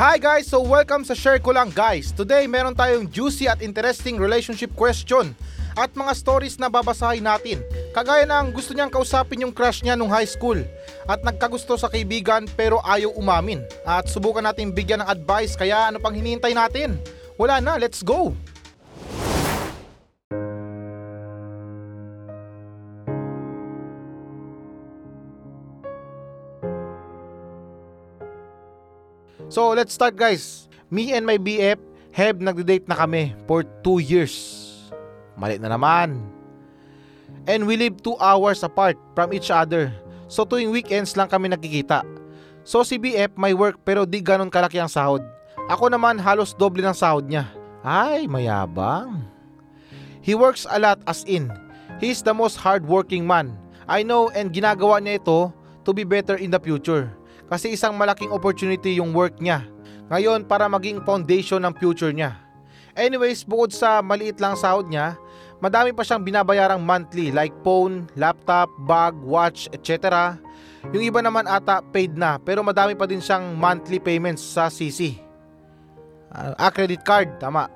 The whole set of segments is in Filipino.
Hi guys! So welcome sa Share Ko Lang guys. Today meron tayong juicy at interesting relationship question at mga stories na babasahin natin. Kagaya ng gusto niyang kausapin yung crush niya nung high school at nagkagusto sa kaibigan pero ayaw umamin. At subukan natin bigyan ng advice kaya ano pang hinihintay natin? Wala na, let's go! So let's start guys. Me and my BF have nagde-date na kami for 2 years. Mali na naman. And we live 2 hours apart from each other. So tuwing weekends lang kami nagkikita. So si BF may work pero di ganun kalaki ang sahod. Ako naman halos doble ng sahod niya. Ay, mayabang. He works a lot as in. He's the most hardworking man. I know and ginagawa niya ito to be better in the future. Kasi isang malaking opportunity yung work niya. Ngayon para maging foundation ng future niya. Anyways, bukod sa maliit lang sahod niya, madami pa siyang binabayarang monthly like phone, laptop, bag, watch, etc. Yung iba naman ata paid na pero madami pa din siyang monthly payments sa CC. Ah, ah, credit card, tama.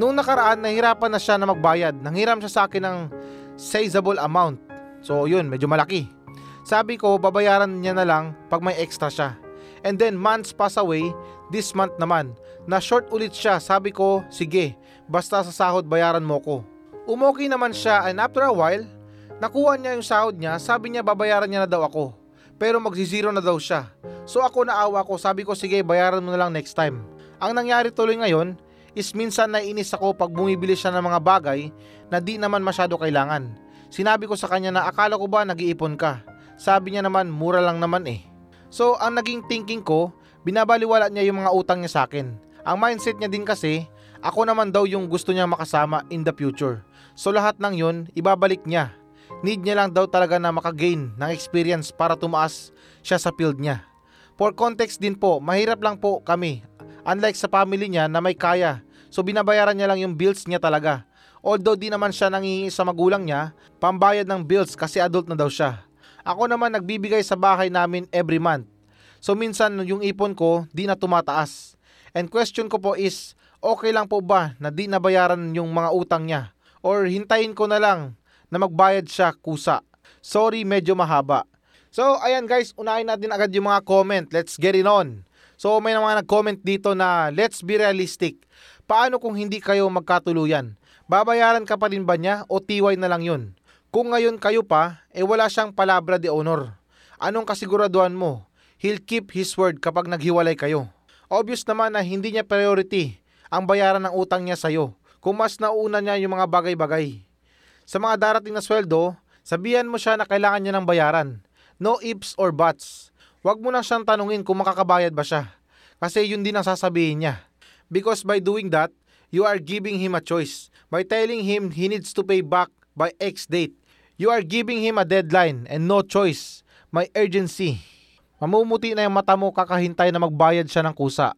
Noong nakaraan, nahirapan na siya na magbayad. Nanghiram siya sa akin ng sizable amount. So yun, medyo malaki. Sabi ko, babayaran niya na lang pag may extra siya. And then months pass away, this month naman, na short ulit siya. Sabi ko, sige, basta sa sahod bayaran mo ko. Umoki naman siya and after a while, nakuha niya yung sahod niya, sabi niya babayaran niya na daw ako. Pero magzizero na daw siya. So ako naawa ko, sabi ko sige bayaran mo na lang next time. Ang nangyari tuloy ngayon is minsan naiinis ako pag bumibili siya ng mga bagay na di naman masyado kailangan. Sinabi ko sa kanya na akala ko ba nag-iipon ka. Sabi niya naman mura lang naman eh. So ang naging thinking ko, binabaliwala niya yung mga utang niya sa akin. Ang mindset niya din kasi, ako naman daw yung gusto niya makasama in the future. So lahat ng yun, ibabalik niya. Need niya lang daw talaga na makagain ng experience para tumaas siya sa field niya. For context din po, mahirap lang po kami. Unlike sa family niya na may kaya. So binabayaran niya lang yung bills niya talaga. Although di naman siya nangihingi sa magulang niya, pambayad ng bills kasi adult na daw siya. Ako naman nagbibigay sa bahay namin every month. So minsan yung ipon ko di na tumataas. And question ko po is, okay lang po ba na di nabayaran yung mga utang niya? Or hintayin ko na lang na magbayad siya kusa? Sorry, medyo mahaba. So ayan guys, unahin natin agad yung mga comment. Let's get it on. So may mga nag-comment dito na let's be realistic. Paano kung hindi kayo magkatuluyan? Babayaran ka pa rin ba niya o tiway na lang yun? Kung ngayon kayo pa, eh wala siyang palabra de honor. Anong kasiguraduhan mo? He'll keep his word kapag naghiwalay kayo. Obvious naman na hindi niya priority ang bayaran ng utang niya sa'yo kung mas nauna niya yung mga bagay-bagay. Sa mga darating na sweldo, sabihan mo siya na kailangan niya ng bayaran. No ifs or buts. Huwag mo na siyang tanungin kung makakabayad ba siya. Kasi yun din ang sasabihin niya. Because by doing that, you are giving him a choice. By telling him he needs to pay back by X date, you are giving him a deadline and no choice. May urgency. Mamumuti na yung mata mo kakahintay na magbayad siya ng kusa.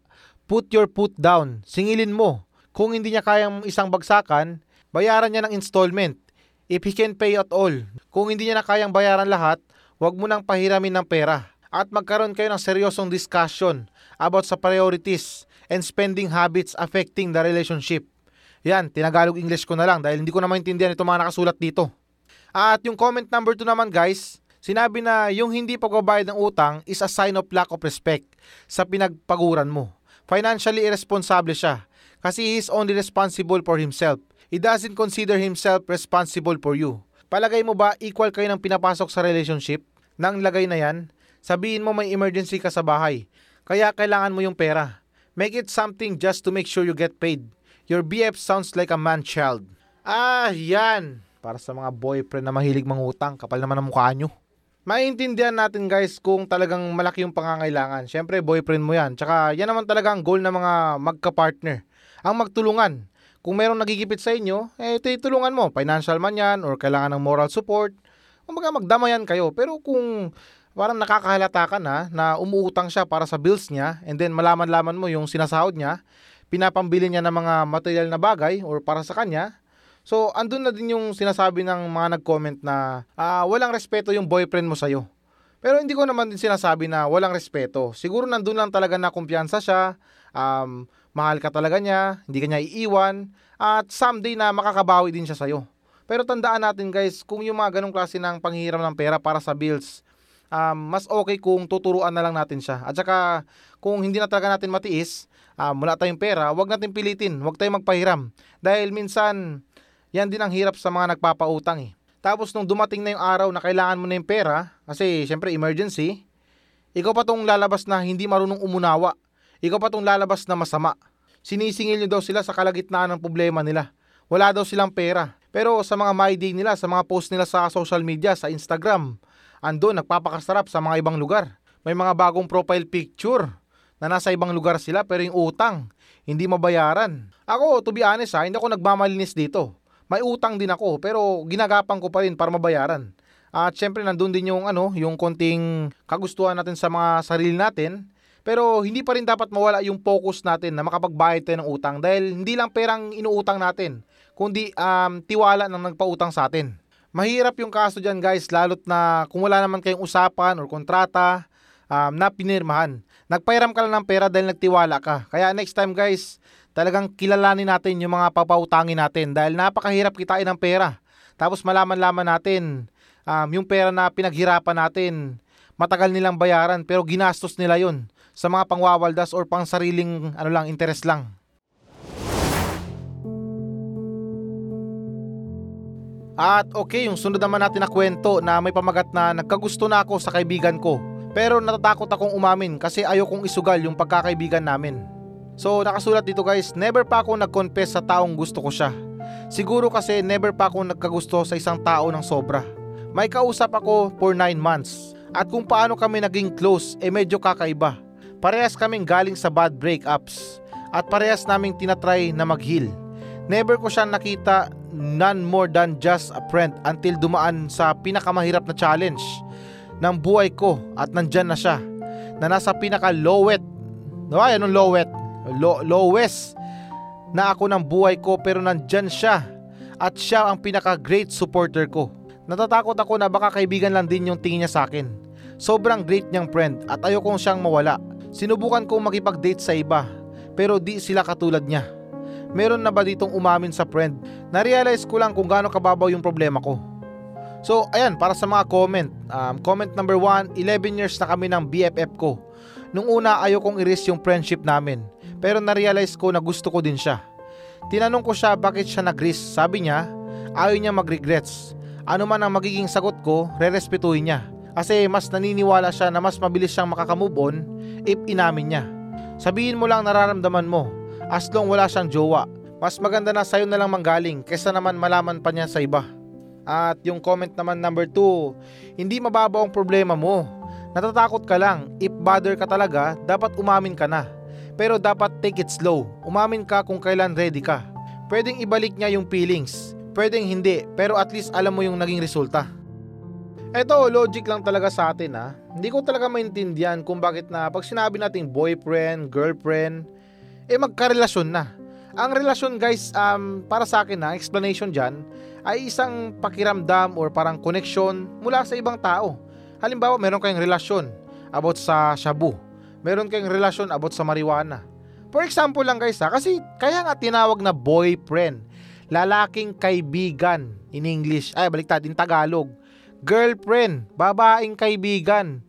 Put your foot down. Singilin mo. Kung hindi niya kayang isang bagsakan, bayaran niya ng installment. If he can pay at all. Kung hindi niya na kayang bayaran lahat, huwag mo nang pahiramin ng pera at magkaroon kayo ng seryosong discussion about sa priorities and spending habits affecting the relationship. Yan, tinagalog English ko na lang dahil hindi ko na maintindihan itong mga nakasulat dito. At yung comment number 2 naman guys, sinabi na yung hindi pagbabayad ng utang is a sign of lack of respect sa pinagpaguran mo. Financially irresponsible siya kasi he is only responsible for himself. He doesn't consider himself responsible for you. Palagay mo ba equal kayo ng pinapasok sa relationship? Nang lagay na yan, Sabihin mo may emergency ka sa bahay. Kaya kailangan mo yung pera. Make it something just to make sure you get paid. Your BF sounds like a man-child. Ah, yan. Para sa mga boyfriend na mahilig mangutang, kapal naman ang mukha nyo. Maintindihan natin guys kung talagang malaki yung pangangailangan. Siyempre, boyfriend mo yan. Tsaka yan naman talaga ang goal ng mga magka-partner. Ang magtulungan. Kung merong nagigipit sa inyo, eh ito itulungan mo. Financial man yan or kailangan ng moral support. Kumbaga magdamayan kayo. Pero kung parang nakakahalata ka na na umuutang siya para sa bills niya and then malaman-laman mo yung sinasahod niya, pinapambili niya ng mga material na bagay or para sa kanya. So, andun na din yung sinasabi ng mga nag-comment na uh, walang respeto yung boyfriend mo sa'yo. Pero hindi ko naman din sinasabi na walang respeto. Siguro nandun lang talaga na kumpiyansa siya, um, mahal ka talaga niya, hindi ka niya iiwan, at someday na makakabawi din siya sa'yo. Pero tandaan natin guys, kung yung mga ganong klase ng panghihiram ng pera para sa bills, um, mas okay kung tuturuan na lang natin siya. At saka, kung hindi na talaga natin matiis, um, wala tayong pera, wag natin pilitin, wag tayong magpahiram. Dahil minsan, yan din ang hirap sa mga nagpapautang eh. Tapos nung dumating na yung araw na kailangan mo na yung pera, kasi syempre emergency, ikaw pa tong lalabas na hindi marunong umunawa. Ikaw pa tong lalabas na masama. Sinisingil nyo daw sila sa kalagitnaan ng problema nila. Wala daw silang pera. Pero sa mga my day nila, sa mga post nila sa social media, sa Instagram, ando nagpapakasarap sa mga ibang lugar. May mga bagong profile picture na nasa ibang lugar sila pero yung utang, hindi mabayaran. Ako, to be honest ha, hindi ako nagmamalinis dito may utang din ako pero ginagapan ko pa rin para mabayaran. At syempre nandun din yung ano, yung konting kagustuhan natin sa mga sarili natin. Pero hindi pa rin dapat mawala yung focus natin na makapagbayad tayo ng utang dahil hindi lang perang inuutang natin, kundi um, tiwala ng nagpautang sa atin. Mahirap yung kaso dyan guys, lalot na kung wala naman kayong usapan or kontrata um, na pinirmahan. Nagpairam ka lang ng pera dahil nagtiwala ka. Kaya next time guys, talagang kilalanin natin yung mga papautangin natin dahil napakahirap kitain ng pera. Tapos malaman-laman natin um, yung pera na pinaghirapan natin, matagal nilang bayaran pero ginastos nila yon sa mga pangwawaldas or pang sariling ano lang, interest lang. At okay, yung sunod naman natin na kwento na may pamagat na nagkagusto na ako sa kaibigan ko. Pero natatakot akong umamin kasi ayokong isugal yung pagkakaibigan namin. So nakasulat dito guys, never pa ako nag-confess sa taong gusto ko siya. Siguro kasi never pa ako nagkagusto sa isang tao ng sobra. May kausap ako for 9 months. At kung paano kami naging close, eh medyo kakaiba. Parehas kaming galing sa bad breakups. At parehas naming tinatry na mag-heal. Never ko siya nakita none more than just a friend until dumaan sa pinakamahirap na challenge ng buhay ko at nandyan na siya na nasa pinaka lowet no ay anong lowet lo- lowest na ako ng buhay ko pero nandyan siya at siya ang pinaka great supporter ko. Natatakot ako na baka kaibigan lang din yung tingin niya sa akin. Sobrang great niyang friend at ayokong siyang mawala. Sinubukan kong makipag-date sa iba pero di sila katulad niya. Meron na ba ditong umamin sa friend? Na-realize ko lang kung gaano kababaw yung problema ko. So, ayan, para sa mga comment. Um, comment number 1, 11 years na kami ng BFF ko. Nung una, ayokong i-risk yung friendship namin. Pero na-realize ko na gusto ko din siya. Tinanong ko siya bakit siya nag-risk. Sabi niya, ayaw niya mag-regrets. Ano man ang magiging sagot ko, re-respetuhin niya. Kasi mas naniniwala siya na mas mabilis siyang makaka-move on if inamin niya. Sabihin mo lang nararamdaman mo, as long wala siyang jowa. Mas maganda na sa'yo na lang manggaling kaysa naman malaman pa niya sa iba. At yung comment naman number 2, hindi mababaw ang problema mo. Natatakot ka lang, if bother ka talaga, dapat umamin ka na. Pero dapat take it slow. Umamin ka kung kailan ready ka. Pwedeng ibalik niya yung feelings. Pwedeng hindi, pero at least alam mo yung naging resulta. Eto, logic lang talaga sa atin ha. Hindi ko talaga maintindihan kung bakit na pag sinabi nating boyfriend, girlfriend, eh magkarelasyon na. Ang relasyon guys, um, para sa akin na, explanation dyan, ay isang pakiramdam or parang connection mula sa ibang tao. Halimbawa, meron kayong relasyon about sa shabu meron kayong relasyon about sa marijuana. For example lang guys ha, kasi kaya nga tinawag na boyfriend, lalaking kaibigan in English, ay baliktad in Tagalog, girlfriend, babaeng kaibigan.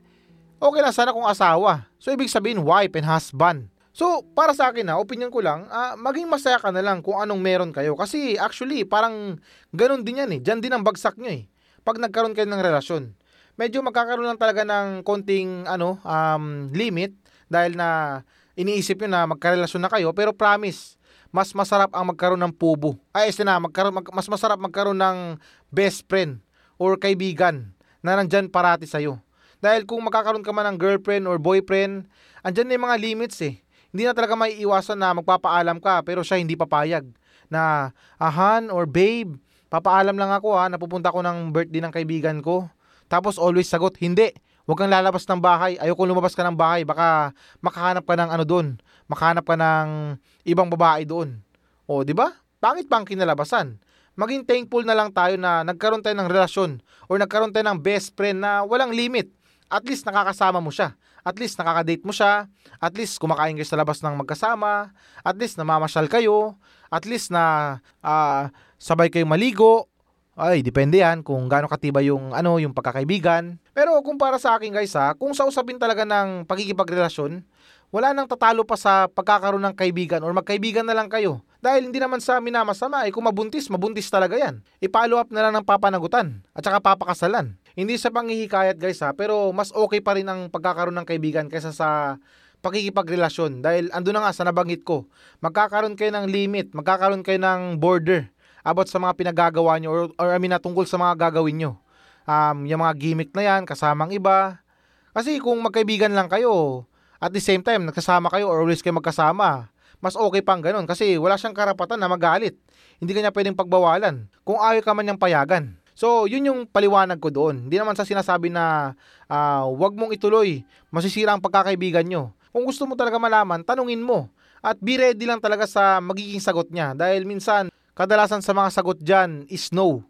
Okay lang sana kung asawa. So ibig sabihin wife and husband. So para sa akin na, opinion ko lang, uh, maging masaya ka na lang kung anong meron kayo. Kasi actually parang ganun din yan eh. Diyan din ang bagsak nyo eh. Pag nagkaroon kayo ng relasyon medyo magkakaroon lang talaga ng konting ano um, limit dahil na iniisip nyo na magkarelasyon na kayo pero promise mas masarap ang magkaroon ng pubo. Ay, na, magkaroon, mag, mas masarap magkaroon ng best friend or kaibigan na nandyan parati sa'yo. Dahil kung magkakaroon ka man ng girlfriend or boyfriend, andyan na yung mga limits eh. Hindi na talaga maiiwasan na magpapaalam ka pero siya hindi papayag. Na, ahan or babe, papaalam lang ako ha, napupunta ko ng birthday ng kaibigan ko. Tapos always sagot, hindi. Huwag kang lalabas ng bahay. Ayoko lumabas ka ng bahay. Baka makahanap ka ng ano doon. Makahanap ka ng ibang babae doon. O, di ba? Pangit pang kinalabasan. Maging thankful na lang tayo na nagkaroon tayo ng relasyon or nagkaroon tayo ng best friend na walang limit. at least nakakasama mo siya. At least nakaka-date mo siya. At least kumakain kayo sa labas ng magkasama. At least namamasyal kayo. At least na ah, sabay kayo maligo. Ay, depende yan kung gaano katiba yung ano, yung pagkakaibigan. Pero kung para sa akin guys ha, kung sa usapin talaga ng pagkikipagrelasyon, wala nang tatalo pa sa pagkakaroon ng kaibigan or magkaibigan na lang kayo. Dahil hindi naman sa minamasama, eh kung mabuntis, mabuntis talaga yan. I-follow up na lang ng papanagutan at saka papakasalan. Hindi sa panghihikayat guys ha, pero mas okay pa rin ang pagkakaroon ng kaibigan kaysa sa pakikipagrelasyon. Dahil ando na nga sa nabanggit ko, magkakaroon kayo ng limit, magkakaroon kayo ng border about sa mga pinagagawa nyo or, or I mean na tungkol sa mga gagawin nyo. Um, yung mga gimmick na yan, kasamang iba. Kasi kung magkaibigan lang kayo, at the same time, nagsasama kayo or always kayo magkasama, mas okay pang ganun kasi wala siyang karapatan na magalit. Hindi kanya pwedeng pagbawalan kung ayaw ka man niyang payagan. So, yun yung paliwanag ko doon. Hindi naman sa sinasabi na ah, wag mong ituloy, masisira ang pagkakaibigan nyo. Kung gusto mo talaga malaman, tanungin mo. At be ready lang talaga sa magiging sagot niya. Dahil minsan, kadalasan sa mga sagot dyan is no.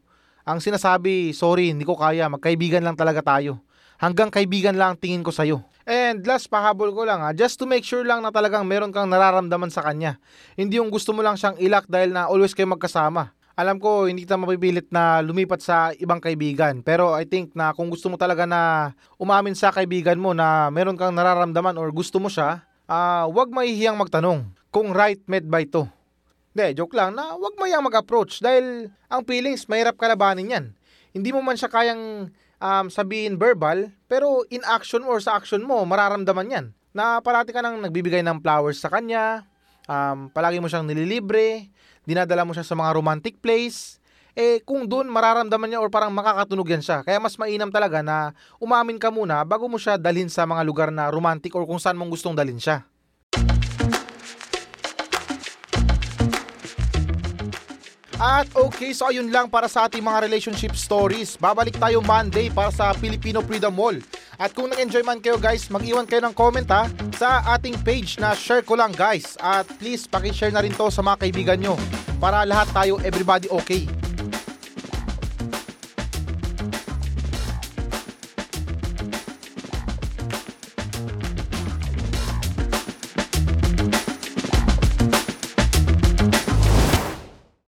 Ang sinasabi, sorry, hindi ko kaya, magkaibigan lang talaga tayo. Hanggang kaibigan lang ang tingin ko sa'yo. And last, pahabol ko lang ha, just to make sure lang na talagang meron kang nararamdaman sa kanya. Hindi yung gusto mo lang siyang ilak dahil na always kayo magkasama. Alam ko, hindi kita mapipilit na lumipat sa ibang kaibigan. Pero I think na kung gusto mo talaga na umamin sa kaibigan mo na meron kang nararamdaman or gusto mo siya, ah wag mahihiyang magtanong kung right med ba ito. Hindi, joke lang na wag mo yang mag-approach dahil ang feelings mahirap kalabanin yan. Hindi mo man siya kayang um, sabihin verbal, pero in action or sa action mo, mararamdaman yan. Na parati ka nang nagbibigay ng flowers sa kanya, um, palagi mo siyang nililibre, dinadala mo siya sa mga romantic place, eh kung doon mararamdaman niya or parang makakatunog yan siya. Kaya mas mainam talaga na umamin ka muna bago mo siya dalhin sa mga lugar na romantic or kung saan mong gustong dalhin siya. At okay, so ayun lang para sa ating mga relationship stories. Babalik tayo Monday para sa Filipino Freedom Mall. At kung nag-enjoy man kayo guys, mag-iwan kayo ng comment ha sa ating page na share ko lang guys. At please, pakishare na rin to sa mga kaibigan nyo para lahat tayo everybody okay.